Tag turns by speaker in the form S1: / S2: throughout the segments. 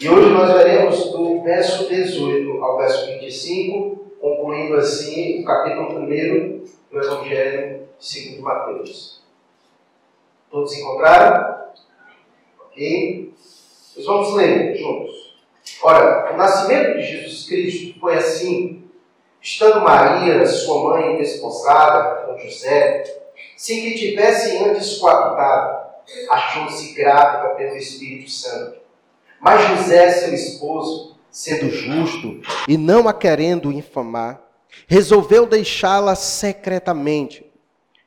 S1: E hoje nós veremos do verso 18 ao verso 25, concluindo assim o capítulo 1 do Evangelho segundo Mateus. Todos encontraram? Ok? Nós vamos ler juntos. Ora, o nascimento de Jesus Cristo foi assim, estando Maria, sua mãe, desposada com José, sem que tivesse antes coabitado, achou-se grávida pelo Espírito Santo. Mas José, seu esposo, sendo justo e não a querendo infamar, resolveu deixá-la secretamente.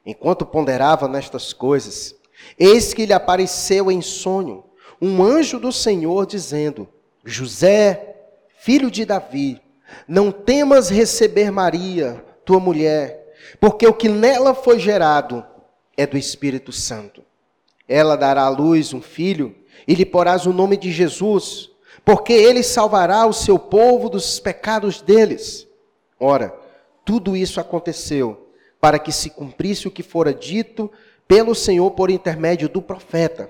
S1: Enquanto ponderava nestas coisas, eis que lhe apareceu em sonho um anjo do Senhor dizendo: José, filho de Davi, não temas receber Maria, tua mulher, porque o que nela foi gerado é do Espírito Santo. Ela dará à luz um filho e lhe porás o nome de Jesus, porque ele salvará o seu povo dos pecados deles. Ora, tudo isso aconteceu para que se cumprisse o que fora dito pelo Senhor por intermédio do profeta.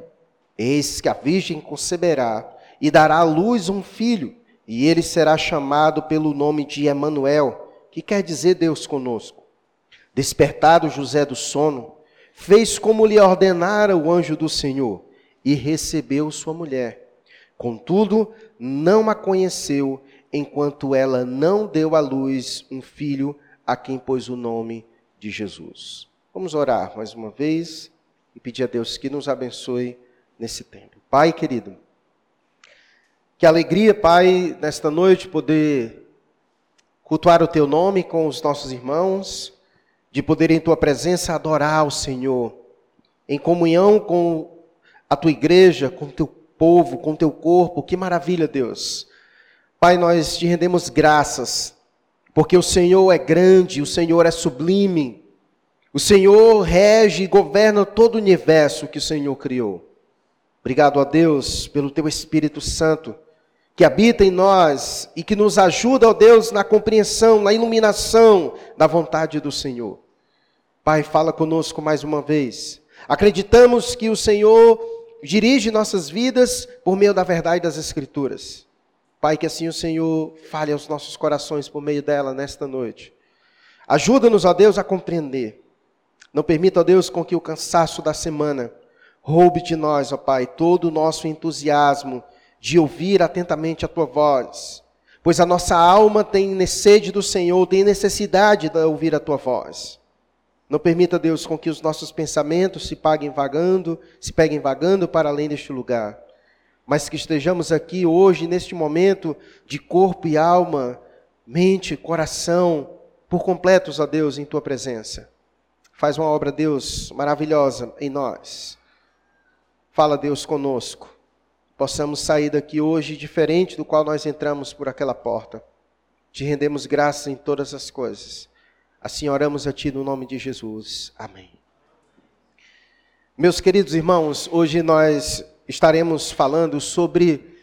S1: Eis que a virgem conceberá e dará à luz um filho, e ele será chamado pelo nome de Emanuel, que quer dizer Deus conosco. Despertado José do sono, fez como lhe ordenara o anjo do Senhor e recebeu sua mulher. Contudo, não a conheceu, enquanto ela não deu à luz um filho a quem pôs o nome de Jesus. Vamos orar mais uma vez e pedir a Deus que nos abençoe nesse tempo. Pai querido, que alegria, Pai, nesta noite poder cultuar o Teu nome com os nossos irmãos, de poder em Tua presença adorar o Senhor, em comunhão com a tua igreja, com o teu povo, com o teu corpo. Que maravilha, Deus. Pai, nós te rendemos graças, porque o Senhor é grande, o Senhor é sublime. O Senhor rege e governa todo o universo que o Senhor criou. Obrigado a Deus pelo teu Espírito Santo que habita em nós e que nos ajuda, ó Deus, na compreensão, na iluminação da vontade do Senhor. Pai, fala conosco mais uma vez. Acreditamos que o Senhor dirige nossas vidas por meio da verdade das Escrituras. Pai, que assim o Senhor fale aos nossos corações por meio dela nesta noite. Ajuda-nos, ó Deus, a compreender. Não permita, ó Deus, com que o cansaço da semana roube de nós, ó Pai, todo o nosso entusiasmo de ouvir atentamente a tua voz. Pois a nossa alma tem sede do Senhor, tem necessidade de ouvir a tua voz. Não permita, Deus, com que os nossos pensamentos se paguem vagando, se peguem vagando para além deste lugar. Mas que estejamos aqui hoje, neste momento, de corpo e alma, mente, coração, por completos, a Deus, em tua presença. Faz uma obra, Deus, maravilhosa em nós. Fala, Deus, conosco. Possamos sair daqui hoje diferente do qual nós entramos por aquela porta. Te rendemos graças em todas as coisas Assim oramos a Ti no nome de Jesus. Amém. Meus queridos irmãos, hoje nós estaremos falando sobre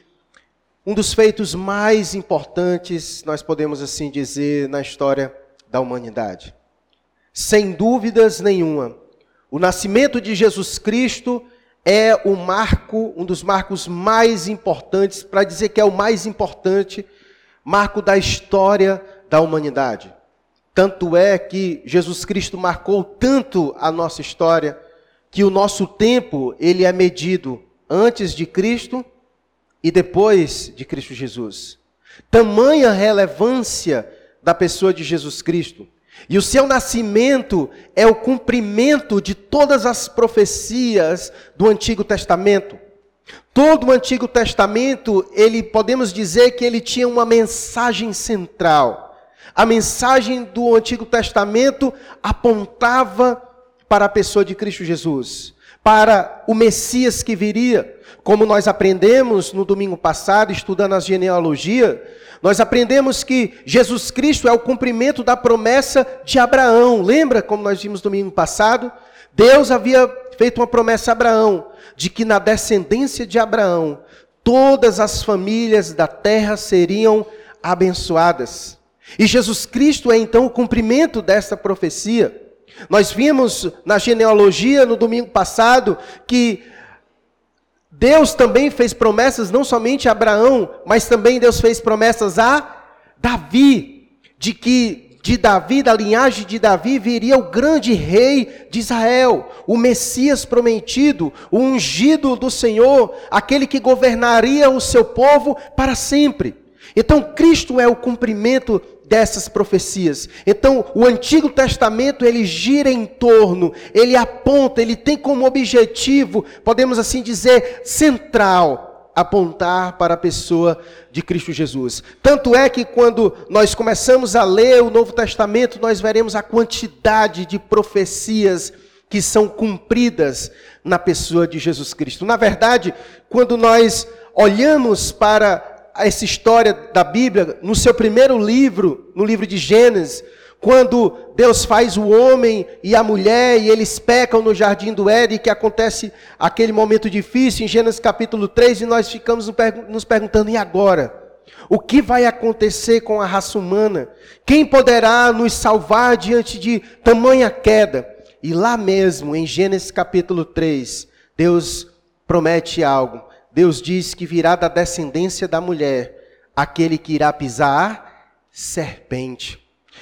S1: um dos feitos mais importantes, nós podemos assim dizer, na história da humanidade. Sem dúvidas nenhuma, o nascimento de Jesus Cristo é o marco, um dos marcos mais importantes, para dizer que é o mais importante marco da história da humanidade. Tanto é que Jesus Cristo marcou tanto a nossa história que o nosso tempo ele é medido antes de Cristo e depois de Cristo Jesus. Tamanha relevância da pessoa de Jesus Cristo. E o seu nascimento é o cumprimento de todas as profecias do Antigo Testamento. Todo o Antigo Testamento, ele podemos dizer que ele tinha uma mensagem central. A mensagem do Antigo Testamento apontava para a pessoa de Cristo Jesus, para o Messias que viria. Como nós aprendemos no domingo passado, estudando a genealogia, nós aprendemos que Jesus Cristo é o cumprimento da promessa de Abraão. Lembra como nós vimos domingo passado? Deus havia feito uma promessa a Abraão de que na descendência de Abraão todas as famílias da terra seriam abençoadas. E Jesus Cristo é então o cumprimento dessa profecia. Nós vimos na genealogia no domingo passado que
S2: Deus também fez promessas não somente a Abraão, mas também Deus fez promessas a Davi, de que de Davi, da linhagem de Davi, viria o grande rei de Israel, o Messias prometido, o ungido do Senhor, aquele que governaria o seu povo para sempre. Então, Cristo é o cumprimento dessas profecias. Então, o Antigo Testamento, ele gira em torno, ele aponta, ele tem como objetivo, podemos assim dizer, central, apontar para a pessoa de Cristo Jesus. Tanto é que quando nós começamos a ler o Novo Testamento, nós veremos a quantidade de profecias que são cumpridas na pessoa de Jesus Cristo. Na verdade, quando nós olhamos para essa história da Bíblia, no seu primeiro livro, no livro de Gênesis, quando Deus faz o homem e a mulher e eles pecam no jardim do Éden, que acontece aquele momento difícil em Gênesis capítulo 3, e nós ficamos nos perguntando: e agora? O que vai acontecer com a raça humana? Quem poderá nos salvar diante de tamanha queda? E lá mesmo, em Gênesis capítulo 3, Deus promete algo. Deus diz que virá da descendência da mulher aquele que irá pisar serpente.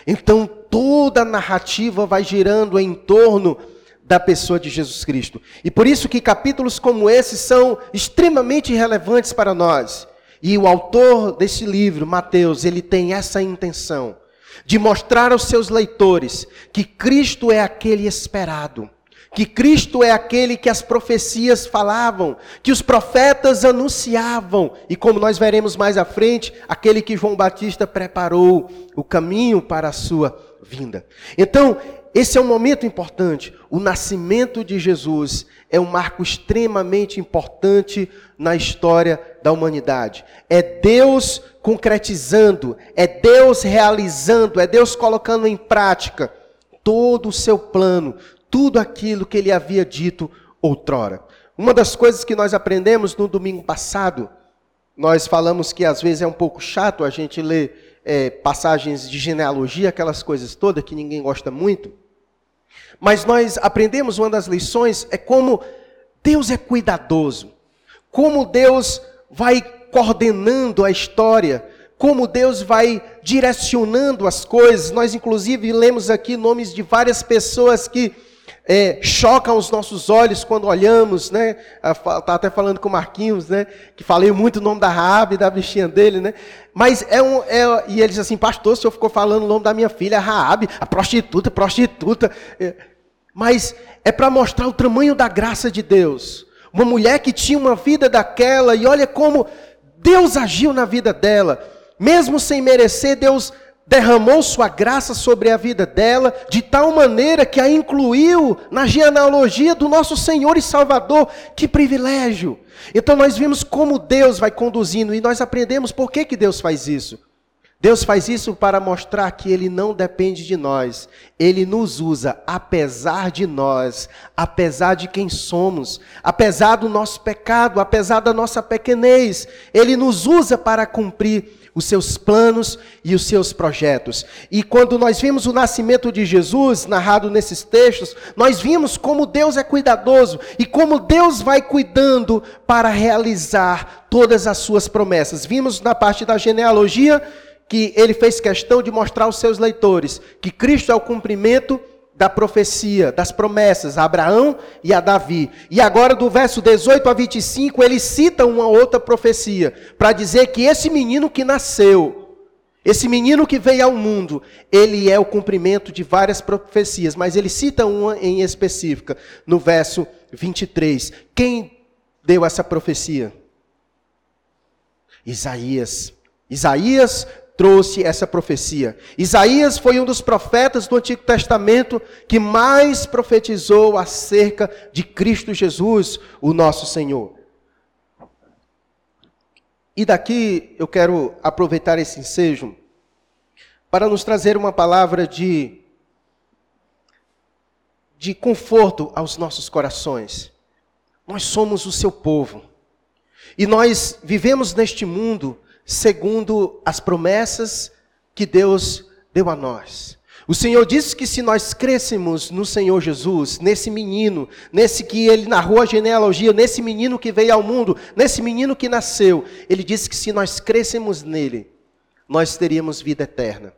S2: Então toda a narrativa vai girando em torno da pessoa de Jesus Cristo. E por isso que capítulos como esse são extremamente relevantes para nós. E o autor desse livro, Mateus, ele tem essa intenção de mostrar aos seus leitores que Cristo é aquele esperado que Cristo é aquele que as profecias falavam, que os profetas anunciavam, e como nós veremos mais à frente, aquele que João Batista preparou o caminho para a sua vinda. Então, esse é um momento importante. O nascimento de Jesus é um marco extremamente importante na história da humanidade. É Deus concretizando, é Deus realizando, é Deus colocando em prática todo o seu plano, tudo aquilo que ele havia dito outrora. Uma das coisas que nós aprendemos no domingo passado, nós falamos que às vezes é um pouco chato a gente ler é, passagens de genealogia, aquelas coisas todas que ninguém gosta muito. Mas nós aprendemos uma das lições é como Deus é cuidadoso, como Deus vai coordenando a história, como Deus vai direcionando as coisas. Nós, inclusive, lemos aqui nomes de várias pessoas que é, chocam os nossos olhos quando olhamos, né? Estava tá até falando com o Marquinhos, né? Que falei muito o nome da Raab, da bichinha dele, né? Mas é um. É, e ele diz assim, pastor, o senhor ficou falando o nome da minha filha, a Raab, a prostituta, prostituta. É, mas é para mostrar o tamanho da graça de Deus. Uma mulher que tinha uma vida daquela, e olha como Deus agiu na vida dela. Mesmo sem merecer, Deus derramou sua graça sobre a vida dela, de tal maneira que a incluiu na genealogia do nosso Senhor e Salvador. Que privilégio! Então nós vimos como Deus vai conduzindo e nós aprendemos por que, que Deus faz isso. Deus faz isso para mostrar que Ele não depende de nós. Ele nos usa apesar de nós, apesar de quem somos, apesar do nosso pecado, apesar da nossa pequenez. Ele nos usa para cumprir os seus planos e os seus projetos. E quando nós vimos o nascimento de Jesus, narrado nesses textos, nós vimos como Deus é cuidadoso e como Deus vai cuidando para realizar todas as suas promessas. Vimos na parte da genealogia que ele fez questão de mostrar aos seus leitores que Cristo é o cumprimento da profecia, das promessas a Abraão e a Davi. E agora, do verso 18 a 25, ele cita uma outra profecia, para dizer que esse menino que nasceu, esse menino que veio ao mundo, ele é o cumprimento de várias profecias, mas ele cita uma em específica, no verso 23. Quem deu essa profecia? Isaías. Isaías trouxe essa profecia. Isaías foi um dos profetas do Antigo Testamento que mais profetizou acerca de Cristo Jesus, o nosso Senhor. E daqui eu quero aproveitar esse ensejo para nos trazer uma palavra de de conforto aos nossos corações. Nós somos o seu povo. E nós vivemos neste mundo segundo as promessas que Deus deu a nós. O Senhor disse que se nós crescemos no Senhor Jesus, nesse menino, nesse que ele narrou a genealogia, nesse menino que veio ao mundo, nesse menino que nasceu, ele disse que se nós crescemos nele, nós teríamos vida eterna.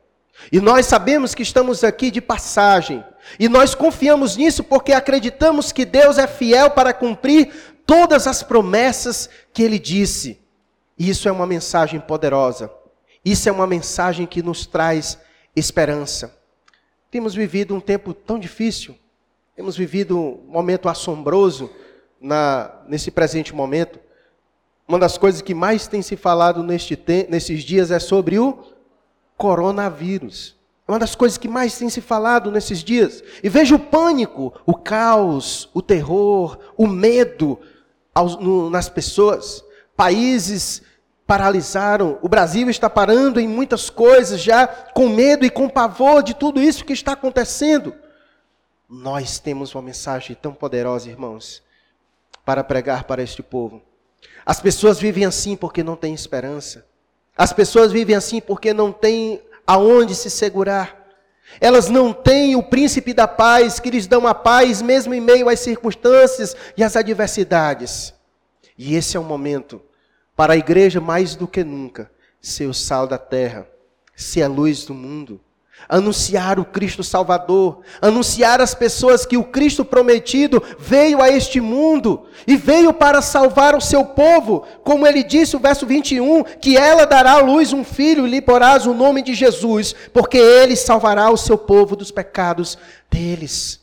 S2: E nós sabemos que estamos aqui de passagem, e nós confiamos nisso porque acreditamos que Deus é fiel para cumprir todas as promessas que ele disse. Isso é uma mensagem poderosa. Isso é uma mensagem que nos traz esperança. Temos vivido um tempo tão difícil, temos vivido um momento assombroso na, nesse presente momento. Uma das coisas que mais tem se falado neste nesses dias é sobre o coronavírus. É uma das coisas que mais tem se falado nesses dias. E veja o pânico, o caos, o terror, o medo aos, no, nas pessoas. Países paralisaram. O Brasil está parando em muitas coisas já com medo e com pavor de tudo isso que está acontecendo. Nós temos uma mensagem tão poderosa, irmãos, para pregar para este povo. As pessoas vivem assim porque não têm esperança. As pessoas vivem assim porque não têm aonde se segurar. Elas não têm o príncipe da paz que lhes dão a paz mesmo em meio às circunstâncias e às adversidades. E esse é o momento para a igreja mais do que nunca ser o sal da terra, ser a luz do mundo, anunciar o Cristo Salvador, anunciar às pessoas que o Cristo prometido veio a este mundo e veio para salvar o seu povo, como ele disse, o verso 21, que ela dará à luz um filho e lhe porás o nome de Jesus, porque ele salvará o seu povo dos pecados deles.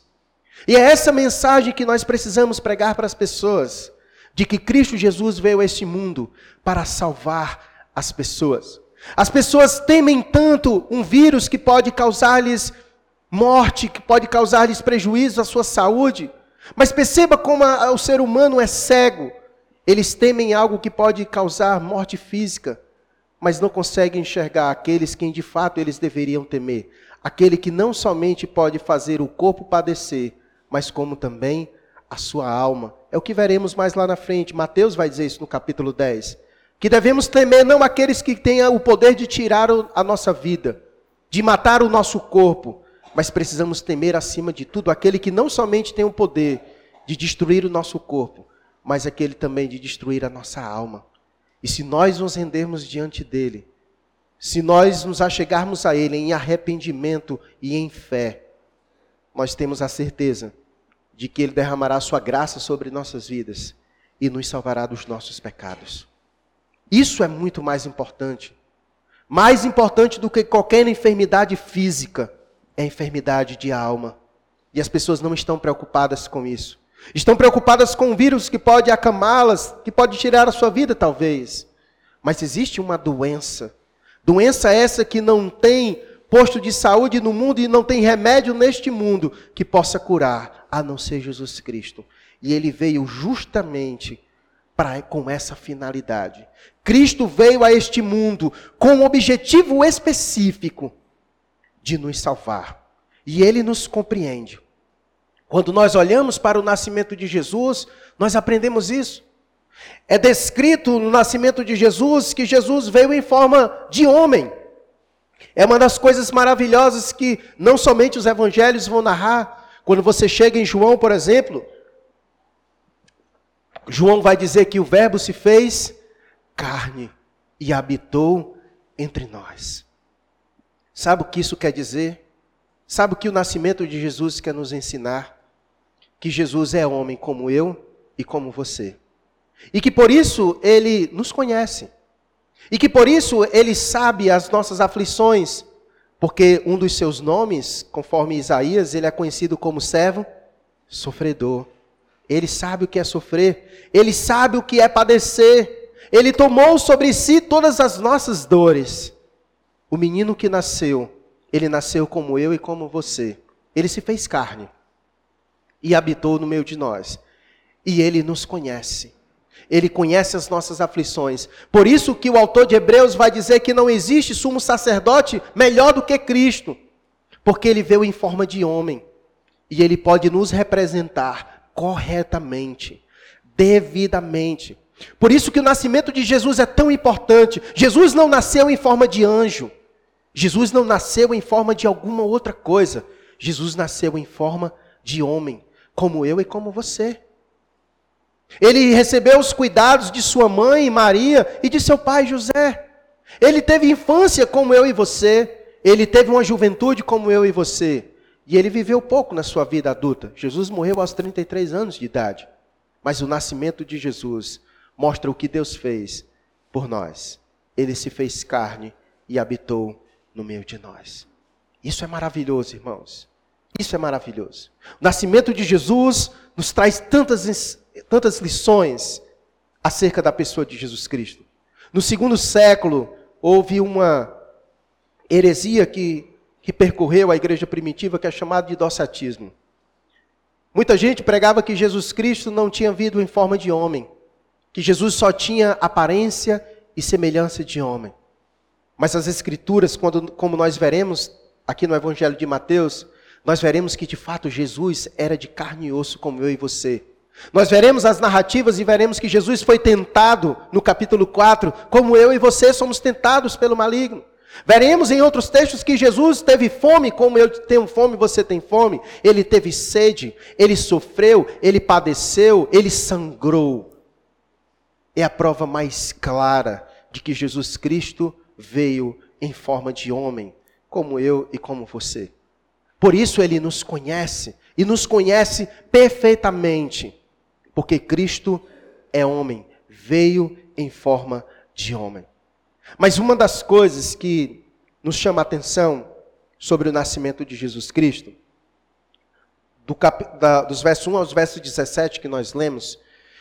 S2: E é essa mensagem que nós precisamos pregar para as pessoas de que Cristo Jesus veio a este mundo para salvar as pessoas. As pessoas temem tanto um vírus que pode causar-lhes morte, que pode causar-lhes prejuízo à sua saúde. Mas perceba como a, o ser humano é cego. Eles temem algo que pode causar morte física, mas não conseguem enxergar aqueles quem de fato eles deveriam temer. Aquele que não somente pode fazer o corpo padecer, mas como também a sua alma. É o que veremos mais lá na frente. Mateus vai dizer isso no capítulo 10. Que devemos temer não aqueles que tenham o poder de tirar a nossa vida, de matar o nosso corpo, mas precisamos temer acima de tudo aquele que não somente tem o poder de destruir o nosso corpo, mas aquele também de destruir a nossa alma. E se nós nos rendermos diante dele, se nós nos achegarmos a ele em arrependimento e em fé, nós temos a certeza de que Ele derramará Sua graça sobre nossas vidas e nos salvará dos nossos pecados. Isso é muito mais importante. Mais importante do que qualquer enfermidade física é a enfermidade de alma. E as pessoas não estão preocupadas com isso. Estão preocupadas com o vírus que pode acamá-las, que pode tirar a sua vida, talvez. Mas existe uma doença. Doença essa que não tem posto de saúde no mundo e não tem remédio neste mundo que possa curar a não ser Jesus Cristo. E ele veio justamente para com essa finalidade. Cristo veio a este mundo com um objetivo específico de nos salvar. E ele nos compreende. Quando nós olhamos para o nascimento de Jesus, nós aprendemos isso. É descrito no nascimento de Jesus que Jesus veio em forma de homem. É uma das coisas maravilhosas que não somente os evangelhos vão narrar, quando você chega em João, por exemplo, João vai dizer que o Verbo se fez carne e habitou entre nós. Sabe o que isso quer dizer? Sabe o que o nascimento de Jesus quer nos ensinar? Que Jesus é homem como eu e como você. E que por isso ele nos conhece. E que por isso ele sabe as nossas aflições, porque um dos seus nomes, conforme Isaías, ele é conhecido como servo sofredor. Ele sabe o que é sofrer, ele sabe o que é padecer. Ele tomou sobre si todas as nossas dores. O menino que nasceu, ele nasceu como eu e como você. Ele se fez carne e habitou no meio de nós. E ele nos conhece. Ele conhece as nossas aflições. Por isso que o autor de Hebreus vai dizer que não existe sumo sacerdote melhor do que Cristo, porque ele veio em forma de homem e ele pode nos representar corretamente, devidamente. Por isso que o nascimento de Jesus é tão importante. Jesus não nasceu em forma de anjo. Jesus não nasceu em forma de alguma outra coisa. Jesus nasceu em forma de homem, como eu e como você. Ele recebeu os cuidados de sua mãe, Maria, e de seu pai, José. Ele teve infância como eu e você. Ele teve uma juventude como eu e você. E ele viveu pouco na sua vida adulta. Jesus morreu aos 33 anos de idade. Mas o nascimento de Jesus mostra o que Deus fez por nós. Ele se fez carne e habitou no meio de nós. Isso é maravilhoso, irmãos. Isso é maravilhoso. O nascimento de Jesus nos traz tantas, tantas lições acerca da pessoa de Jesus Cristo. No segundo século, houve uma heresia que, que percorreu a igreja primitiva, que é chamada de docetismo. Muita gente pregava que Jesus Cristo não tinha vindo em forma de homem, que Jesus só tinha aparência e semelhança de homem. Mas as Escrituras, quando, como nós veremos aqui no Evangelho de Mateus, nós veremos que de fato Jesus era de carne e osso, como eu e você. Nós veremos as narrativas e veremos que Jesus foi tentado no capítulo 4, como eu e você somos tentados pelo maligno. Veremos em outros textos que Jesus teve fome, como eu tenho fome, você tem fome. Ele teve sede, ele sofreu, ele padeceu, ele sangrou. É a prova mais clara de que Jesus Cristo veio em forma de homem, como eu e como você. Por isso ele nos conhece e nos conhece perfeitamente, porque Cristo é homem, veio em forma de homem. Mas uma das coisas que nos chama a atenção sobre o nascimento de Jesus Cristo, do cap, da, dos versos 1 aos versos 17 que nós lemos,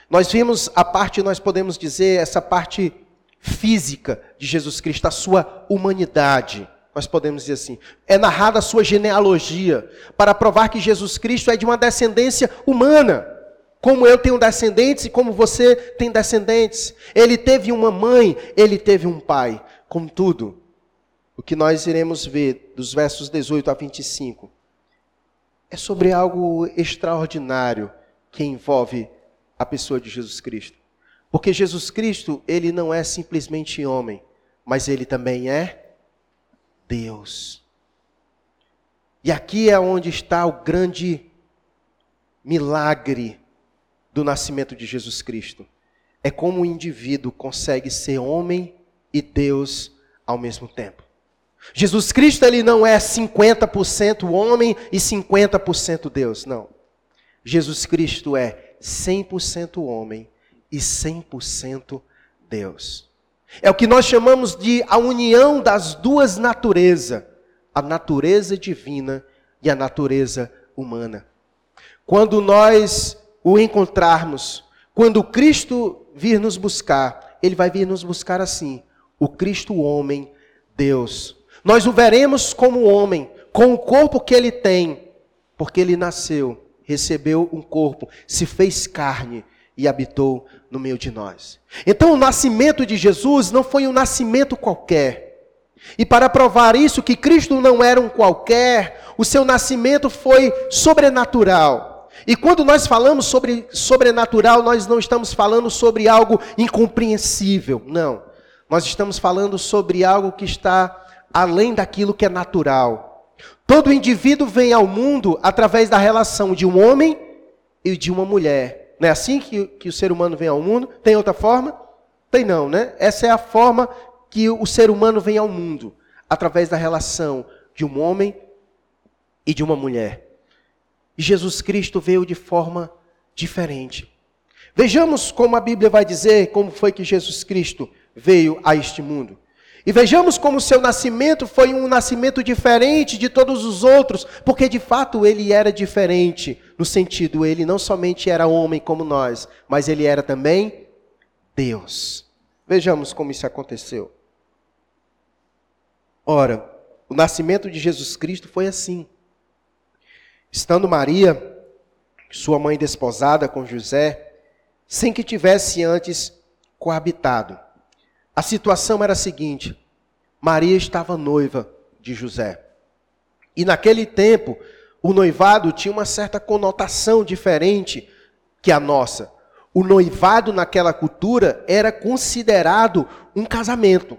S2: nós vimos a parte, nós podemos dizer, essa parte física de Jesus Cristo, a sua humanidade. Nós podemos dizer assim. É narrada a sua genealogia para provar que Jesus Cristo é de uma descendência humana. Como eu tenho descendentes e como você tem descendentes. Ele teve uma mãe, ele teve um pai. Contudo, o que nós iremos ver dos versos 18 a 25 é sobre algo extraordinário que envolve a pessoa de Jesus Cristo. Porque Jesus Cristo, ele não é simplesmente homem, mas ele também é Deus. E aqui é onde está o grande milagre do nascimento de Jesus Cristo. É como o indivíduo consegue ser homem e Deus ao mesmo tempo. Jesus Cristo ele não é 50% homem e 50% Deus, não. Jesus Cristo é 100% homem e 100% Deus. É o que nós chamamos de a união das duas naturezas, a natureza divina e a natureza humana. Quando nós o encontrarmos, quando Cristo vir nos buscar, ele vai vir nos buscar assim, o Cristo homem, Deus. Nós o veremos como homem, com o corpo que ele tem, porque ele nasceu, recebeu um corpo, se fez carne e habitou no meio de nós. Então, o nascimento de Jesus não foi um nascimento qualquer. E para provar isso, que Cristo não era um qualquer, o seu nascimento foi sobrenatural. E quando nós falamos sobre sobrenatural, nós não estamos falando sobre algo incompreensível, não. Nós estamos falando sobre algo que está além daquilo que é natural. Todo indivíduo vem ao mundo através da relação de um homem e de uma mulher. Não é assim que, que o ser humano vem ao mundo? Tem outra forma? Tem não, né? Essa é a forma que o ser humano vem ao mundo, através da relação de um homem e de uma mulher. E Jesus Cristo veio de forma diferente. Vejamos como a Bíblia vai dizer como foi que Jesus Cristo veio a este mundo. E vejamos como o seu nascimento foi um nascimento diferente de todos os outros, porque de fato ele era diferente, no sentido, ele não somente era homem como nós, mas ele era também Deus. Vejamos como isso aconteceu. Ora, o nascimento de Jesus Cristo foi assim. Estando Maria, sua mãe desposada com José, sem que tivesse antes coabitado. A situação era a seguinte: Maria estava noiva de José. E naquele tempo, o noivado tinha uma certa conotação diferente que a nossa. O noivado naquela cultura era considerado um casamento.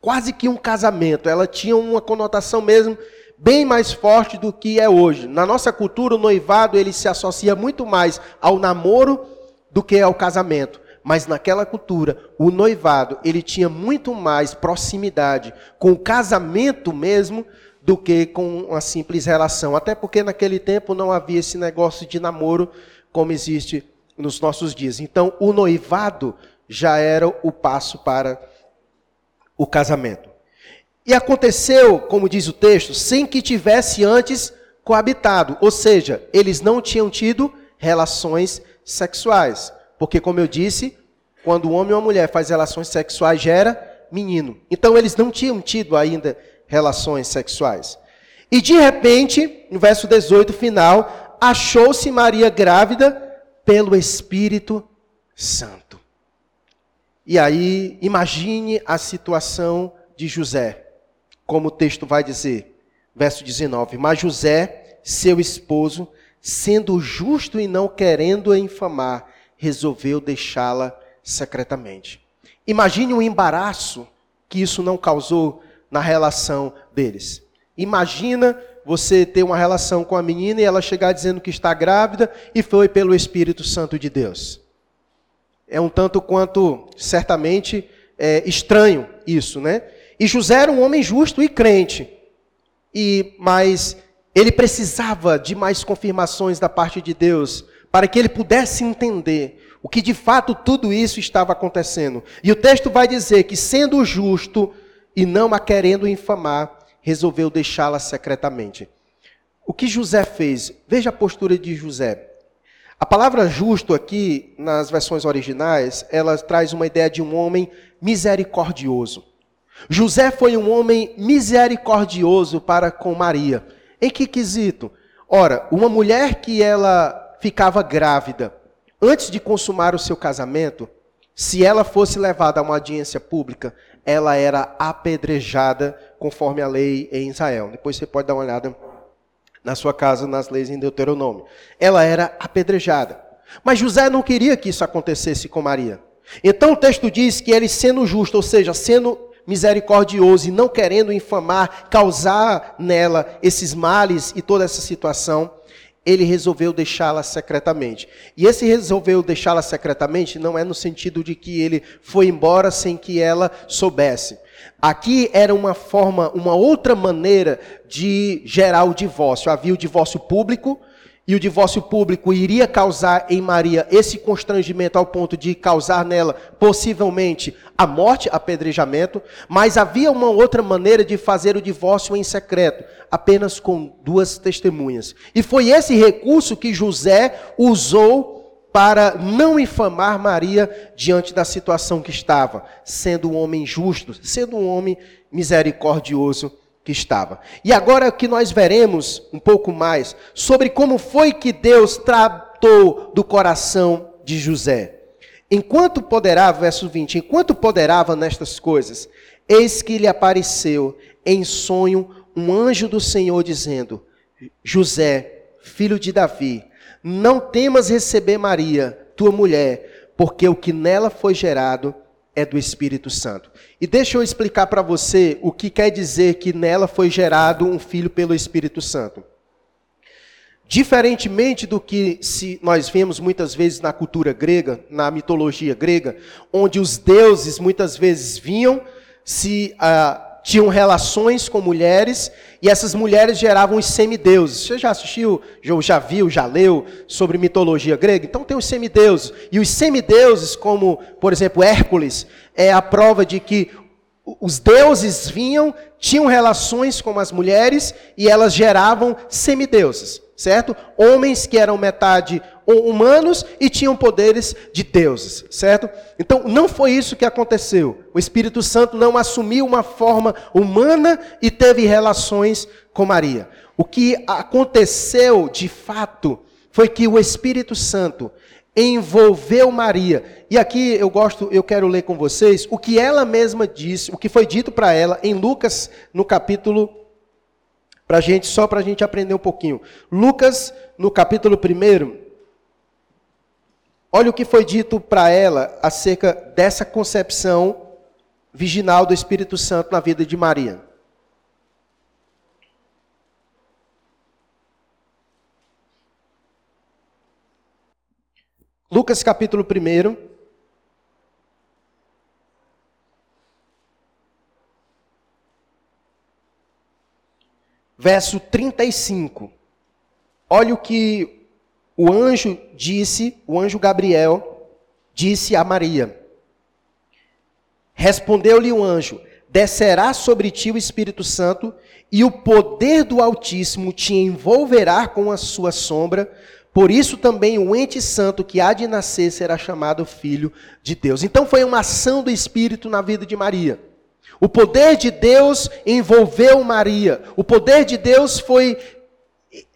S2: quase que um casamento. Ela tinha uma conotação mesmo bem mais forte do que é hoje. Na nossa cultura, o noivado ele se associa muito mais ao namoro do que ao casamento. Mas naquela cultura, o noivado ele tinha muito mais proximidade com o casamento mesmo do que com uma simples relação. Até porque naquele tempo não havia esse negócio de namoro como existe nos nossos dias. Então, o noivado já era o passo para o casamento. E aconteceu, como diz o texto, sem que tivesse antes coabitado, ou seja, eles não tinham tido relações sexuais, porque como eu disse, quando o homem ou a mulher faz relações sexuais gera menino. Então eles não tinham tido ainda relações sexuais. E de repente, no verso 18 final, achou-se Maria grávida pelo Espírito Santo. E aí, imagine a situação de José, como o texto vai dizer, verso 19: Mas José, seu esposo, sendo justo e não querendo a infamar, resolveu deixá-la secretamente. Imagine o embaraço que isso não causou na relação deles. Imagina você ter uma relação com a menina e ela chegar dizendo que está grávida e foi pelo Espírito Santo de Deus. É um tanto quanto, certamente, é, estranho isso, né? E José era um homem justo e crente. E mas ele precisava de mais confirmações da parte de Deus para que ele pudesse entender o que de fato tudo isso estava acontecendo. E o texto vai dizer que sendo justo e não a querendo infamar, resolveu deixá-la secretamente. O que José fez? Veja a postura de José. A palavra justo aqui, nas versões originais, ela traz uma ideia de um homem misericordioso. José foi um homem misericordioso para com Maria. Em que quesito? Ora, uma mulher que ela ficava grávida antes de consumar o seu casamento, se ela fosse levada a uma audiência pública, ela era apedrejada conforme a lei em Israel. Depois você pode dar uma olhada na sua casa nas leis em Deuteronômio. Ela era apedrejada. Mas José não queria que isso acontecesse com Maria. Então o texto diz que ele sendo justo, ou seja, sendo misericordioso e não querendo infamar, causar nela esses males e toda essa situação, ele resolveu deixá-la secretamente. E esse resolveu deixá-la secretamente não é no sentido de que ele foi embora sem que ela soubesse. Aqui era uma forma, uma outra maneira de gerar o divórcio. Havia o divórcio público, e o divórcio público iria causar em Maria esse constrangimento ao ponto de causar nela possivelmente a morte, apedrejamento, mas havia uma outra maneira de fazer o divórcio em secreto, apenas com duas testemunhas. E foi esse recurso que José usou para não infamar Maria diante da situação que estava, sendo um homem justo, sendo um homem misericordioso que estava. E agora que nós veremos um pouco mais sobre como foi que Deus tratou do coração de José. Enquanto poderava, verso 20, enquanto poderava nestas coisas, eis que lhe apareceu em sonho um anjo do Senhor dizendo: José, filho de Davi, não temas receber Maria, tua mulher, porque o que nela foi gerado é do Espírito Santo. E deixa eu explicar para você o que quer dizer que nela foi gerado um filho pelo Espírito Santo. Diferentemente do que se nós vemos muitas vezes na cultura grega, na mitologia grega, onde os deuses muitas vezes vinham, se ah, tinham relações com mulheres e essas mulheres geravam os semideuses. Você já assistiu, já viu, já leu sobre mitologia grega? Então tem os semideuses. E os semideuses, como por exemplo Hércules, é a prova de que os deuses vinham, tinham relações com as mulheres e elas geravam semideuses, certo? Homens que eram metade humanos e tinham poderes de deuses, certo? Então, não foi isso que aconteceu. O Espírito Santo não assumiu uma forma humana e teve relações com Maria. O que aconteceu de fato foi que o Espírito Santo envolveu Maria. E aqui eu gosto, eu quero ler com vocês o que ela mesma disse, o que foi dito para ela em Lucas, no capítulo para gente, só para a gente aprender um pouquinho. Lucas, no capítulo 1, olha o que foi dito para ela acerca dessa concepção virginal do Espírito Santo na vida de Maria. Lucas capítulo 1. Verso 35. Olha o que o anjo disse, o anjo Gabriel disse a Maria. Respondeu-lhe o anjo: Descerá sobre ti o Espírito Santo, e o poder do Altíssimo te envolverá com a sua sombra. Por isso também o ente santo que há de nascer será chamado filho de Deus. Então foi uma ação do Espírito na vida de Maria. O poder de Deus envolveu Maria. O poder de Deus foi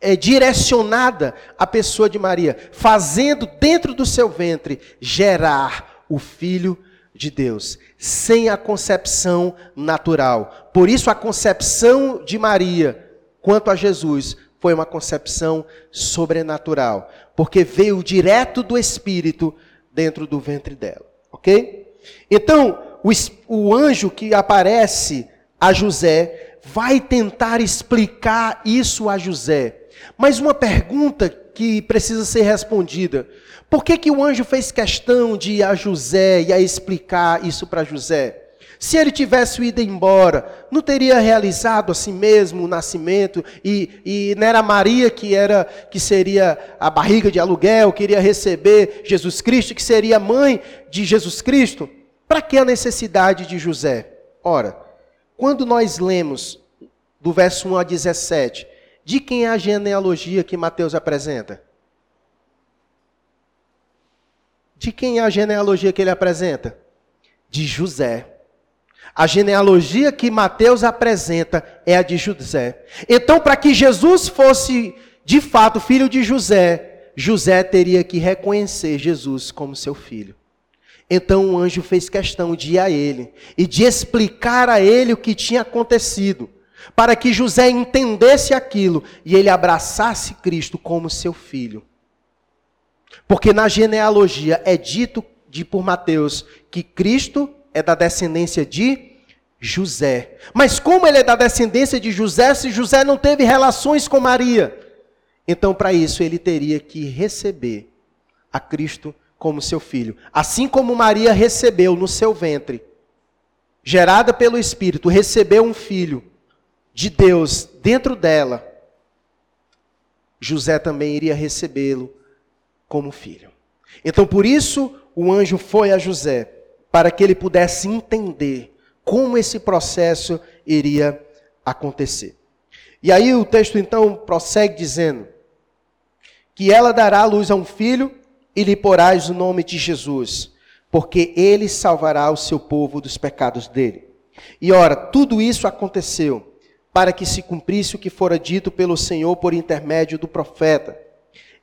S2: é, direcionada à pessoa de Maria, fazendo dentro do seu ventre gerar o filho de Deus, sem a concepção natural. Por isso a concepção de Maria quanto a Jesus foi uma concepção sobrenatural, porque veio direto do Espírito dentro do ventre dela, ok? Então, o, o anjo que aparece a José vai tentar explicar isso a José. Mas uma pergunta que precisa ser respondida: por que, que o anjo fez questão de ir a José e a explicar isso para José? Se ele tivesse ido embora, não teria realizado a si mesmo o nascimento e, e não era Maria que era que seria a barriga de aluguel, queria receber Jesus Cristo, que seria mãe de Jesus Cristo? Para que a necessidade de José? Ora, quando nós lemos do verso 1 a 17, de quem é a genealogia que Mateus apresenta? De quem é a genealogia que ele apresenta? De José. A genealogia que Mateus apresenta é a de José. Então, para que Jesus fosse de fato filho de José, José teria que reconhecer Jesus como seu filho. Então o anjo fez questão de ir a ele e de explicar a ele o que tinha acontecido, para que José entendesse aquilo e ele abraçasse Cristo como seu filho. Porque na genealogia é dito de por Mateus que Cristo é da descendência de José. Mas como ele é da descendência de José, se José não teve relações com Maria, então para isso ele teria que receber a Cristo como seu filho. Assim como Maria recebeu no seu ventre, gerada pelo Espírito, recebeu um filho de Deus dentro dela, José também iria recebê-lo como filho. Então por isso o anjo foi a José para que ele pudesse entender como esse processo iria acontecer. E aí o texto então prossegue dizendo que ela dará luz a um filho e lhe porás o nome de Jesus, porque ele salvará o seu povo dos pecados dele. E ora, tudo isso aconteceu para que se cumprisse o que fora dito pelo Senhor por intermédio do profeta.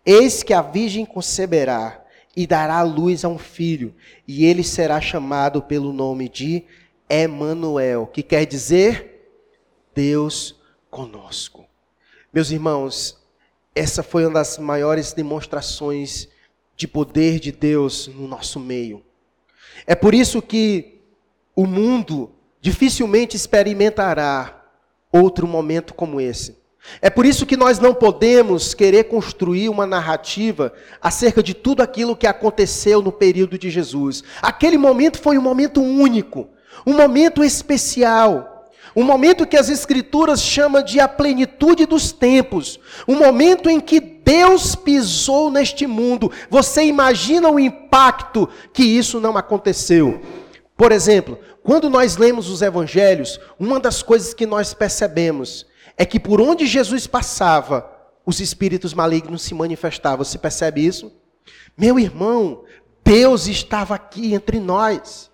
S2: Eis que a virgem conceberá e dará luz a um filho, e ele será chamado pelo nome de Emanuel, que quer dizer Deus conosco. Meus irmãos, essa foi uma das maiores demonstrações de poder de Deus no nosso meio. É por isso que o mundo dificilmente experimentará outro momento como esse. É por isso que nós não podemos querer construir uma narrativa acerca de tudo aquilo que aconteceu no período de Jesus. Aquele momento foi um momento único, um momento especial, um momento que as Escrituras chamam de a plenitude dos tempos, um momento em que Deus pisou neste mundo. Você imagina o impacto que isso não aconteceu? Por exemplo, quando nós lemos os evangelhos, uma das coisas que nós percebemos é que por onde Jesus passava, os espíritos malignos se manifestavam. Você percebe isso? Meu irmão, Deus estava aqui entre nós.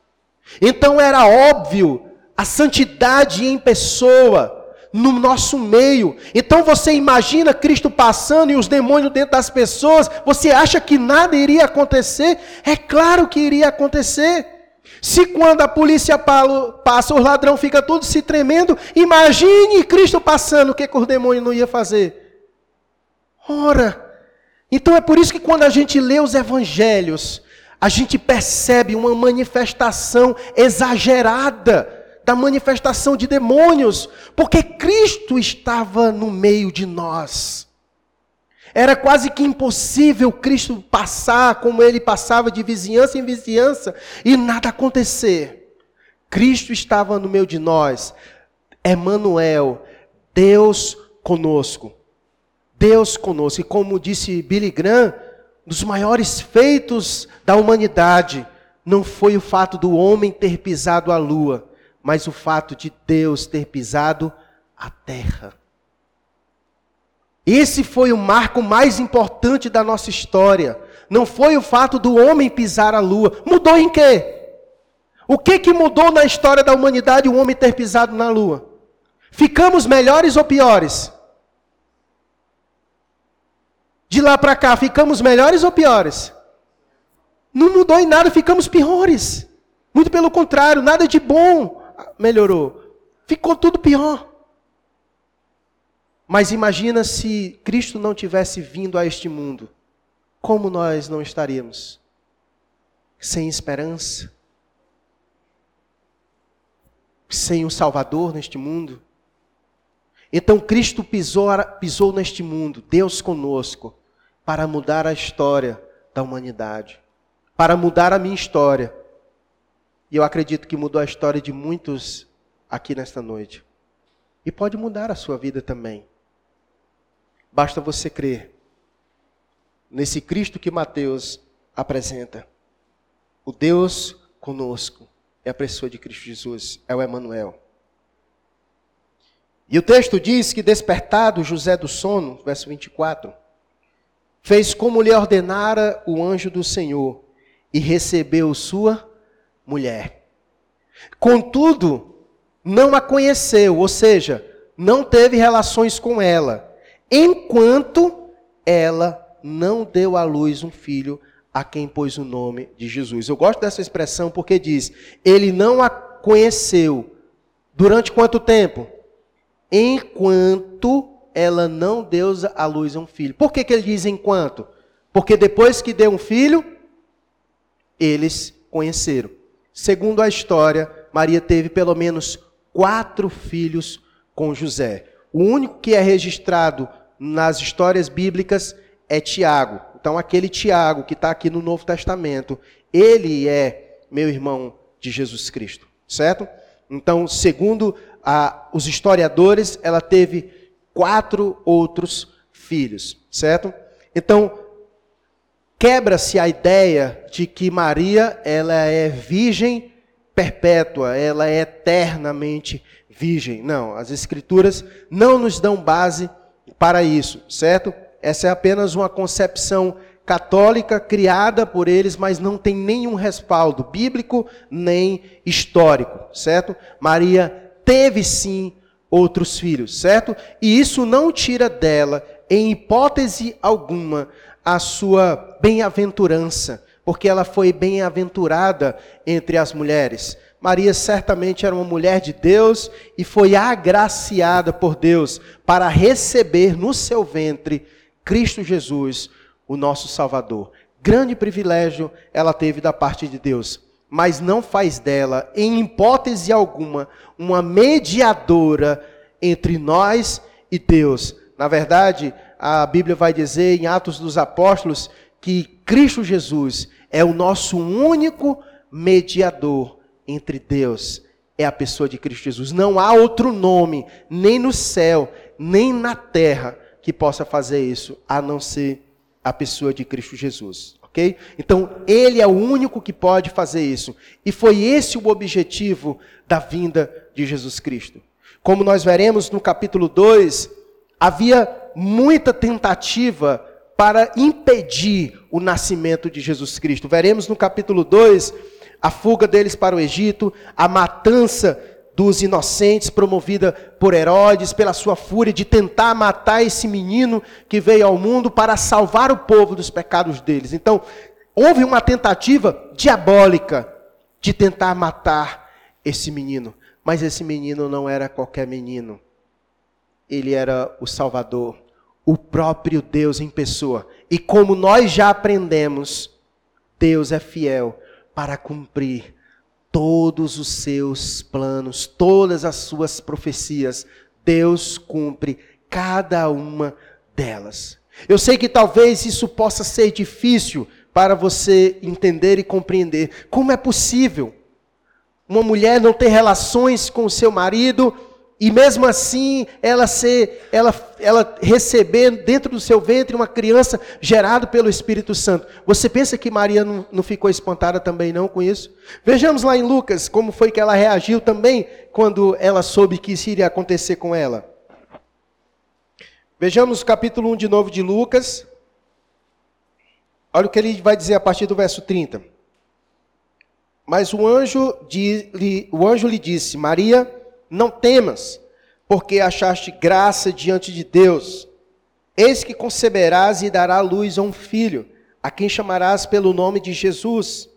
S2: Então era óbvio a santidade em pessoa no nosso meio. Então você imagina Cristo passando e os demônios dentro das pessoas, você acha que nada iria acontecer? É claro que iria acontecer. Se quando a polícia passa, os ladrão fica tudo se tremendo, imagine Cristo passando, o que, que os demônios não ia fazer? Ora, então é por isso que quando a gente lê os evangelhos, a gente percebe uma manifestação exagerada da manifestação de demônios, porque Cristo estava no meio de nós. Era quase que impossível Cristo passar como ele passava de vizinhança em vizinhança e nada acontecer. Cristo estava no meio de nós. Emmanuel, Deus conosco. Deus conosco. E como disse Billy Graham, dos maiores feitos da humanidade não foi o fato do homem ter pisado a lua, mas o fato de Deus ter pisado a terra. Esse foi o marco mais importante da nossa história. Não foi o fato do homem pisar a lua. Mudou em quê? O que que mudou na história da humanidade o homem ter pisado na lua? Ficamos melhores ou piores? De lá para cá, ficamos melhores ou piores? Não mudou em nada, ficamos piores. Muito pelo contrário, nada de bom melhorou. Ficou tudo pior. Mas imagina se Cristo não tivesse vindo a este mundo. Como nós não estaríamos? Sem esperança? Sem um Salvador neste mundo? Então Cristo pisou, pisou neste mundo, Deus conosco, para mudar a história da humanidade, para mudar a minha história. E eu acredito que mudou a história de muitos aqui nesta noite. E pode mudar a sua vida também. Basta você crer nesse Cristo que Mateus apresenta. O Deus conosco é a pessoa de Cristo Jesus, é o Emanuel. E o texto diz que, despertado José do sono, verso 24, fez como lhe ordenara o anjo do Senhor e recebeu sua mulher. Contudo, não a conheceu, ou seja, não teve relações com ela, enquanto ela não deu à luz um filho a quem pôs o nome de Jesus. Eu gosto dessa expressão porque diz: ele não a conheceu. Durante quanto tempo? enquanto ela não deu à luz um filho. Por que, que ele diz enquanto? Porque depois que deu um filho, eles conheceram. Segundo a história, Maria teve pelo menos quatro filhos com José. O único que é registrado nas histórias bíblicas é Tiago. Então, aquele Tiago que está aqui no Novo Testamento, ele é meu irmão de Jesus Cristo, certo? Então, segundo a, os historiadores, ela teve quatro outros filhos, certo? Então, quebra-se a ideia de que Maria ela é virgem perpétua, ela é eternamente virgem. Não, as escrituras não nos dão base para isso, certo? Essa é apenas uma concepção católica criada por eles, mas não tem nenhum respaldo bíblico nem histórico, certo? Maria teve sim outros filhos, certo? E isso não tira dela, em hipótese alguma, a sua bem-aventurança, porque ela foi bem-aventurada entre as mulheres. Maria certamente era uma mulher de Deus e foi agraciada por Deus para receber no seu ventre Cristo Jesus, o nosso Salvador. Grande privilégio ela teve da parte de Deus mas não faz dela, em hipótese alguma, uma mediadora entre nós e Deus. Na verdade, a Bíblia vai dizer em Atos dos Apóstolos que Cristo Jesus é o nosso único mediador entre Deus. É a pessoa de Cristo Jesus. Não há outro nome, nem no céu, nem na terra, que possa fazer isso, a não ser a pessoa de Cristo Jesus. Ok? Então, ele é o único que pode fazer isso. E foi esse o objetivo da vinda de Jesus Cristo. Como nós veremos no capítulo 2, havia muita tentativa para impedir o nascimento de Jesus Cristo. Veremos no capítulo 2 a fuga deles para o Egito, a matança dos inocentes, promovida por Herodes, pela sua fúria de tentar matar esse menino que veio ao mundo para salvar o povo dos pecados deles. Então, houve uma tentativa diabólica de tentar matar esse menino. Mas esse menino não era qualquer menino. Ele era o Salvador, o próprio Deus em pessoa. E como nós já aprendemos, Deus é fiel para cumprir todos os seus planos, todas as suas profecias. Deus cumpre cada uma delas. Eu sei que talvez isso possa ser difícil para você entender e compreender. Como é possível uma mulher não ter relações com o seu marido e mesmo assim ela ser, ela, ela receber dentro do seu ventre uma criança gerada pelo Espírito Santo. Você pensa que Maria não, não ficou espantada também não com isso? Vejamos lá em Lucas como foi que ela reagiu também quando ela soube que isso iria acontecer com ela. Vejamos o capítulo 1 de novo de Lucas. Olha o que ele vai dizer a partir do verso 30. Mas o anjo, de, o anjo lhe disse: Maria, não temas, porque achaste graça diante de Deus. Eis que conceberás e dará luz a um filho, a quem chamarás pelo nome de Jesus.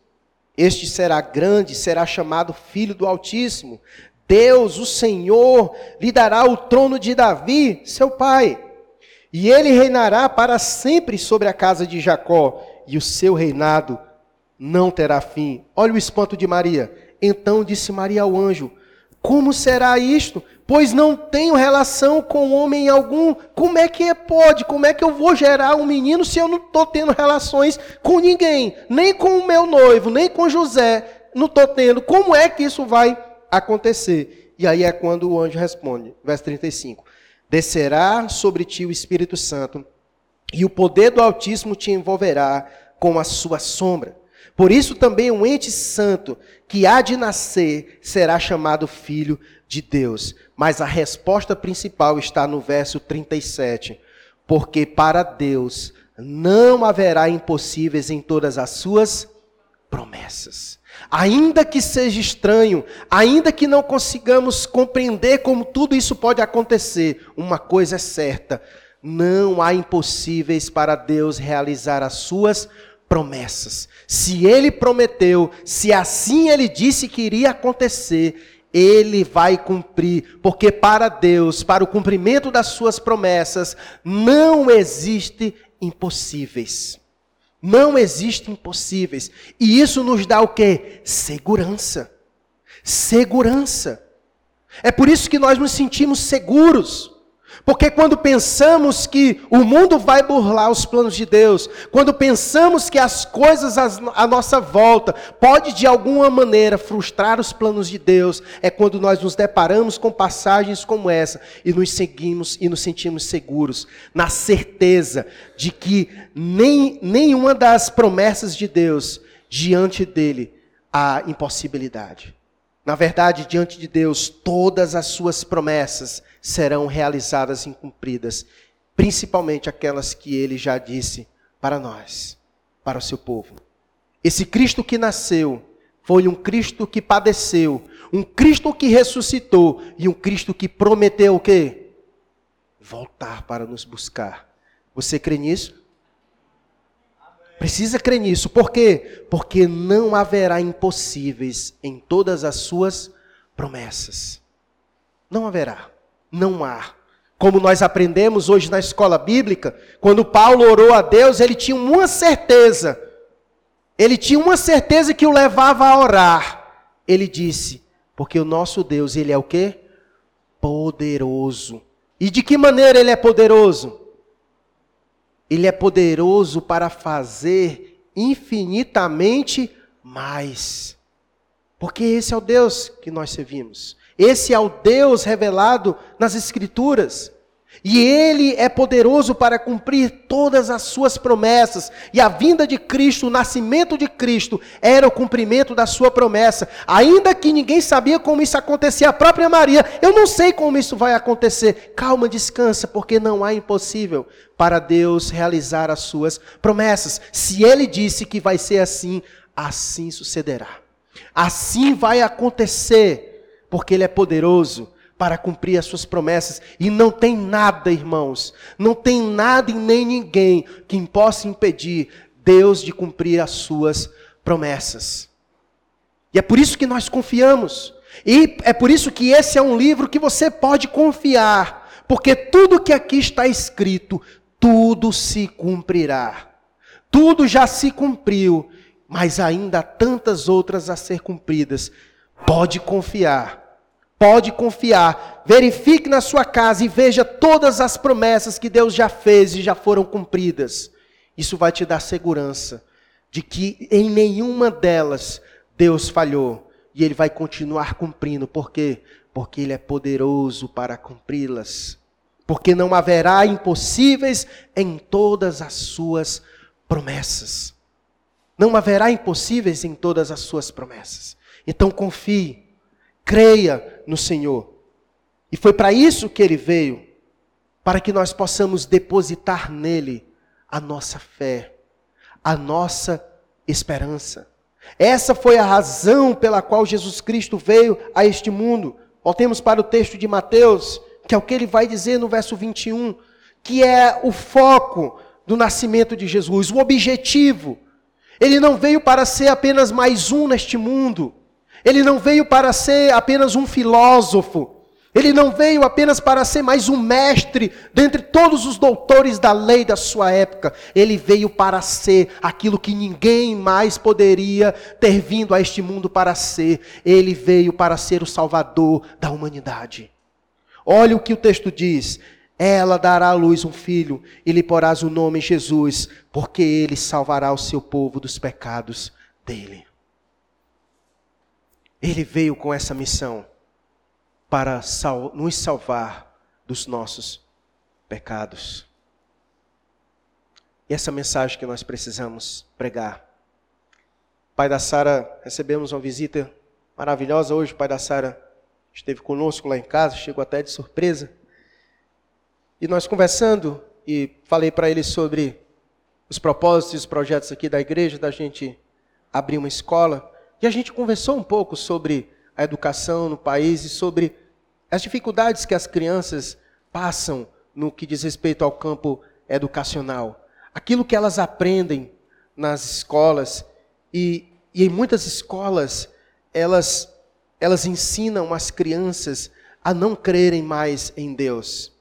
S2: Este será grande, será chamado Filho do Altíssimo. Deus, o Senhor, lhe dará o trono de Davi, seu pai. E ele reinará para sempre sobre a casa de Jacó, e o seu reinado não terá fim. Olha o espanto de Maria. Então disse Maria ao anjo: como será isto? Pois não tenho relação com homem algum. Como é que pode? Como é que eu vou gerar um menino se eu não estou tendo relações com ninguém? Nem com o meu noivo, nem com José. Não estou tendo. Como é que isso vai acontecer? E aí é quando o anjo responde, verso 35. Descerá sobre ti o Espírito Santo, e o poder do Altíssimo te envolverá com a sua sombra. Por isso também um ente santo que há de nascer será chamado filho de Deus. Mas a resposta principal está no verso 37. Porque para Deus não haverá impossíveis em todas as suas promessas. Ainda que seja estranho, ainda que não consigamos compreender como tudo isso pode acontecer, uma coisa é certa: não há impossíveis para Deus realizar as suas promessas promessas. Se ele prometeu, se assim ele disse que iria acontecer, ele vai cumprir, porque para Deus, para o cumprimento das suas promessas, não existe impossíveis. Não existe impossíveis. E isso nos dá o que? Segurança. Segurança. É por isso que nós nos sentimos seguros. Porque quando pensamos que o mundo vai burlar os planos de Deus, quando pensamos que as coisas à nossa volta pode de alguma maneira frustrar os planos de Deus, é quando nós nos deparamos com passagens como essa e nos seguimos e nos sentimos seguros, na certeza de que nem nenhuma das promessas de Deus diante dele há impossibilidade. Na verdade, diante de Deus, todas as suas promessas serão realizadas e cumpridas, principalmente aquelas que ele já disse para nós, para o seu povo. Esse Cristo que nasceu foi um Cristo que padeceu, um Cristo que ressuscitou e um Cristo que prometeu o quê? Voltar para nos buscar. Você crê nisso? Precisa crer nisso. Por quê? Porque não haverá impossíveis em todas as suas promessas. Não haverá. Não há. Como nós aprendemos hoje na escola bíblica, quando Paulo orou a Deus, ele tinha uma certeza. Ele tinha uma certeza que o levava a orar. Ele disse: "Porque o nosso Deus, ele é o quê? Poderoso. E de que maneira ele é poderoso? Ele é poderoso para fazer infinitamente mais. Porque esse é o Deus que nós servimos. Esse é o Deus revelado nas Escrituras. E Ele é poderoso para cumprir todas as suas promessas. E a vinda de Cristo, o nascimento de Cristo, era o cumprimento da sua promessa. Ainda que ninguém sabia como isso acontecia, a própria Maria, eu não sei como isso vai acontecer. Calma, descansa, porque não há impossível para Deus realizar as suas promessas. Se Ele disse que vai ser assim, assim sucederá. Assim vai acontecer, porque Ele é poderoso para cumprir as suas promessas. E não tem nada, irmãos, não tem nada e nem ninguém que possa impedir Deus de cumprir as suas promessas. E é por isso que nós confiamos. E é por isso que esse é um livro que você pode confiar, porque tudo que aqui está escrito, tudo se cumprirá. Tudo já se cumpriu mas ainda há tantas outras a ser cumpridas. Pode confiar. Pode confiar. Verifique na sua casa e veja todas as promessas que Deus já fez e já foram cumpridas. Isso vai te dar segurança de que em nenhuma delas Deus falhou e ele vai continuar cumprindo. Por quê? Porque ele é poderoso para cumpri-las. Porque não haverá impossíveis em todas as suas promessas. Não haverá impossíveis em todas as suas promessas. Então confie, creia no Senhor. E foi para isso que ele veio, para que nós possamos depositar nele a nossa fé, a nossa esperança. Essa foi a razão pela qual Jesus Cristo veio a este mundo. Voltemos para o texto de Mateus, que é o que ele vai dizer no verso 21, que é o foco do nascimento de Jesus, o objetivo ele não veio para ser apenas mais um neste mundo. Ele não veio para ser apenas um filósofo. Ele não veio apenas para ser mais um mestre dentre todos os doutores da lei da sua época. Ele veio para ser aquilo que ninguém mais poderia ter vindo a este mundo para ser. Ele veio para ser o salvador da humanidade. Olha o que o texto diz: ela dará à luz um filho e lhe porás o nome Jesus, porque ele salvará o seu povo dos pecados dele. Ele veio com essa missão para sal nos salvar dos nossos pecados. E essa mensagem que nós precisamos pregar. Pai da Sara, recebemos uma visita maravilhosa hoje. O pai da Sara esteve conosco lá em casa, chegou até de surpresa. E nós conversando, e falei para ele sobre os propósitos e os projetos aqui da igreja, da gente abrir uma escola. E a gente conversou um pouco sobre a educação no país e sobre as dificuldades que as crianças passam no que diz respeito ao campo educacional. Aquilo que elas aprendem nas escolas. E, e em muitas escolas, elas, elas ensinam as crianças a não crerem mais em Deus.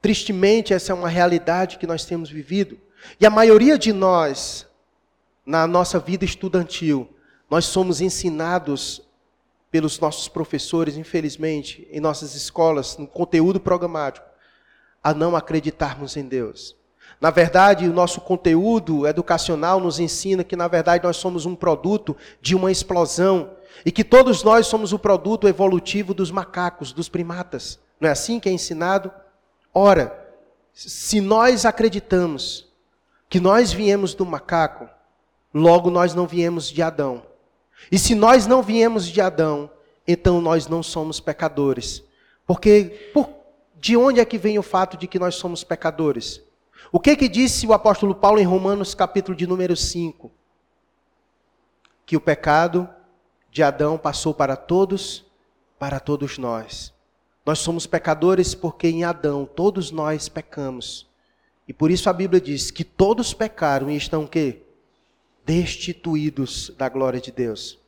S2: Tristemente, essa é uma realidade que nós temos vivido. E a maioria de nós, na nossa vida estudantil, nós somos ensinados pelos nossos professores, infelizmente, em nossas escolas, no conteúdo programático, a não acreditarmos em Deus. Na verdade, o nosso conteúdo educacional nos ensina que, na verdade, nós somos um produto de uma explosão e que todos nós somos o produto evolutivo dos macacos, dos primatas. Não é assim que é ensinado? Ora, se nós acreditamos que nós viemos do macaco, logo nós não viemos de Adão. E se nós não viemos de Adão, então nós não somos pecadores. Porque por, de onde é que vem o fato de que nós somos pecadores? O que que disse o apóstolo Paulo em Romanos capítulo de número 5? Que o pecado de Adão passou para todos, para todos nós. Nós somos pecadores porque em Adão todos nós pecamos. E por isso a Bíblia diz que todos pecaram e estão o quê? Destituídos da glória de Deus.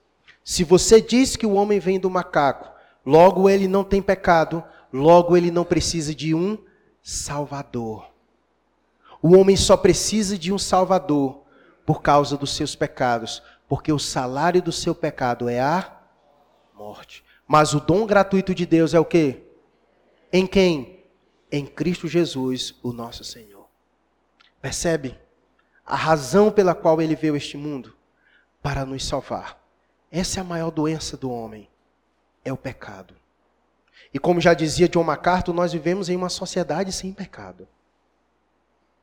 S2: Se você diz que o homem vem do macaco, logo ele não tem pecado, logo ele não precisa de um salvador. O homem só precisa de um salvador por causa dos seus pecados, porque o salário do seu pecado é a morte. Mas o dom gratuito de Deus é o quê? Em quem? Em Cristo Jesus, o nosso Senhor. Percebe? A razão pela qual ele veio este mundo para nos salvar. Essa é a maior doença do homem, é o pecado. E como já dizia John MacArthur, nós vivemos em uma sociedade sem pecado.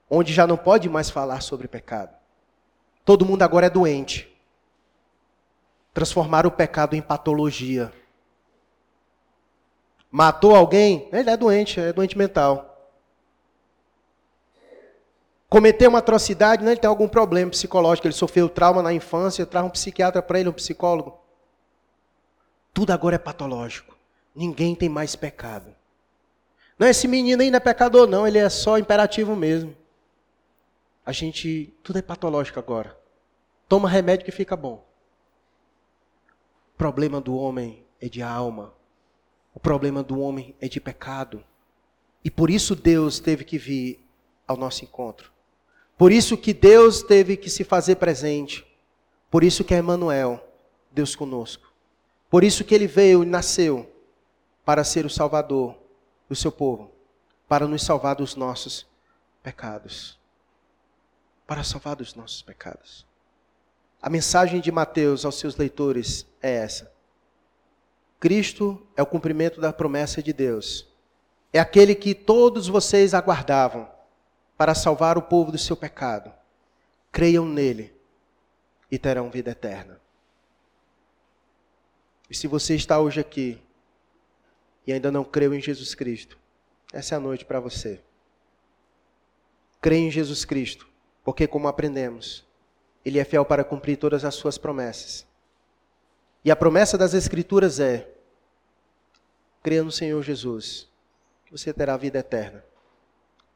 S2: Onde já não pode mais falar sobre pecado. Todo mundo agora é doente. Transformar o pecado em patologia. Matou alguém? Ele é doente, é doente mental. Cometeu uma atrocidade, né? ele tem algum problema psicológico, ele sofreu trauma na infância, traz um psiquiatra para ele, um psicólogo. Tudo agora é patológico. Ninguém tem mais pecado. Não, esse menino ainda é pecador, não, ele é só imperativo mesmo. A gente, tudo é patológico agora. Toma remédio que fica bom. O problema do homem é de alma. O problema do homem é de pecado. E por isso Deus teve que vir ao nosso encontro. Por isso que Deus teve que se fazer presente Por isso que é Emmanuel, Deus conosco. Por isso que ele veio e nasceu para ser o salvador do seu povo, para nos salvar dos nossos pecados. Para salvar dos nossos pecados. A mensagem de Mateus aos seus leitores é essa. Cristo é o cumprimento da promessa de Deus. É aquele que todos vocês aguardavam para salvar o povo do seu pecado. Creiam nele e terão vida eterna. E se você está hoje aqui e ainda não creu em Jesus Cristo, essa é a noite para você. Creia em Jesus Cristo, porque, como aprendemos, Ele é fiel para cumprir todas as suas promessas. E a promessa das Escrituras é: creia no Senhor Jesus, que você terá vida eterna.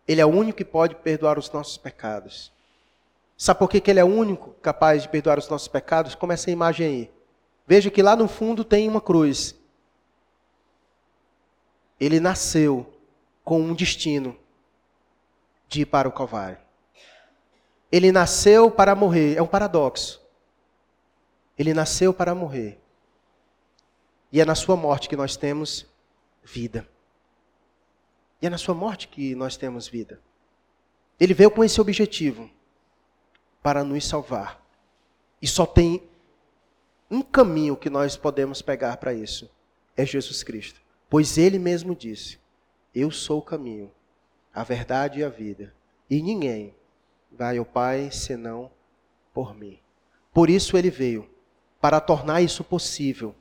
S2: Ele é o único que pode perdoar os nossos pecados. Sabe por que, que ele é o único capaz de perdoar os nossos pecados? Como essa imagem aí. Veja que lá no fundo tem uma cruz. Ele nasceu com um destino de ir para o Calvário. Ele nasceu para morrer. É um paradoxo. Ele nasceu para morrer. E é na sua morte que nós temos vida. E é na sua morte que nós temos vida. Ele veio com esse objetivo para nos salvar. E só tem um caminho que nós podemos pegar para isso: é Jesus Cristo. Pois ele mesmo disse: Eu sou o caminho, a verdade e a vida. E ninguém vai ao Pai senão por mim. Por isso ele veio, para tornar isso possível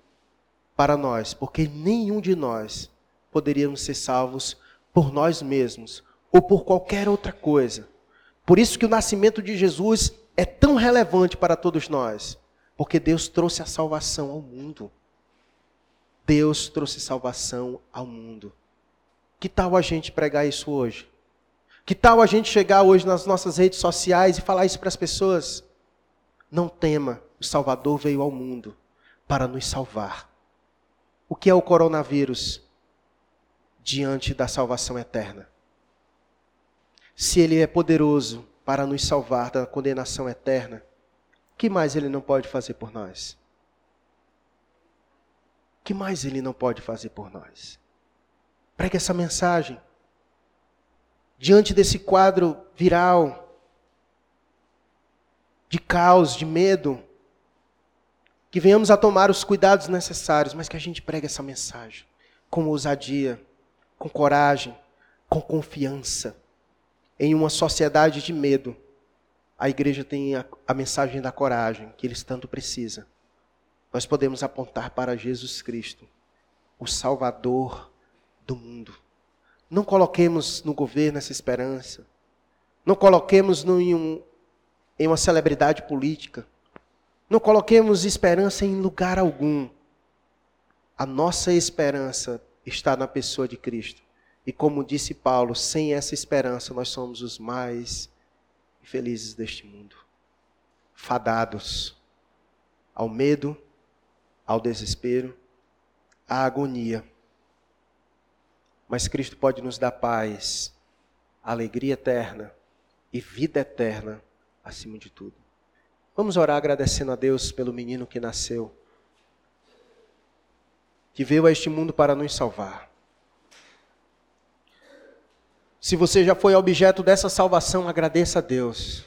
S2: para nós, porque nenhum de nós poderíamos ser salvos por nós mesmos ou por qualquer outra coisa. Por isso que o nascimento de Jesus é tão relevante para todos nós, porque Deus trouxe a salvação ao mundo. Deus trouxe salvação ao mundo. Que tal a gente pregar isso hoje? Que tal a gente chegar hoje nas nossas redes sociais e falar isso para as pessoas? Não tema, o Salvador veio ao mundo para nos salvar. O que é o coronavírus? Diante da salvação eterna. Se Ele é poderoso para nos salvar da condenação eterna, que mais Ele não pode fazer por nós? que mais Ele não pode fazer por nós? Pregue essa mensagem. Diante desse quadro viral, de caos, de medo, que venhamos a tomar os cuidados necessários, mas que a gente pregue essa mensagem com ousadia, com coragem, com confiança. Em uma sociedade de medo, a igreja tem a, a mensagem da coragem que eles tanto precisam. Nós podemos apontar para Jesus Cristo, o Salvador do mundo. Não coloquemos no governo essa esperança. Não coloquemos no, em, um, em uma celebridade política. Não coloquemos esperança em lugar algum. A nossa esperança está na pessoa de Cristo. E como disse Paulo, sem essa esperança nós somos os mais infelizes deste mundo. Fadados ao medo, ao desespero, à agonia. Mas Cristo pode nos dar paz, alegria eterna e vida eterna acima de tudo. Vamos orar agradecendo a Deus pelo menino que nasceu que veio a este mundo para nos salvar. Se você já foi objeto dessa salvação, agradeça a Deus.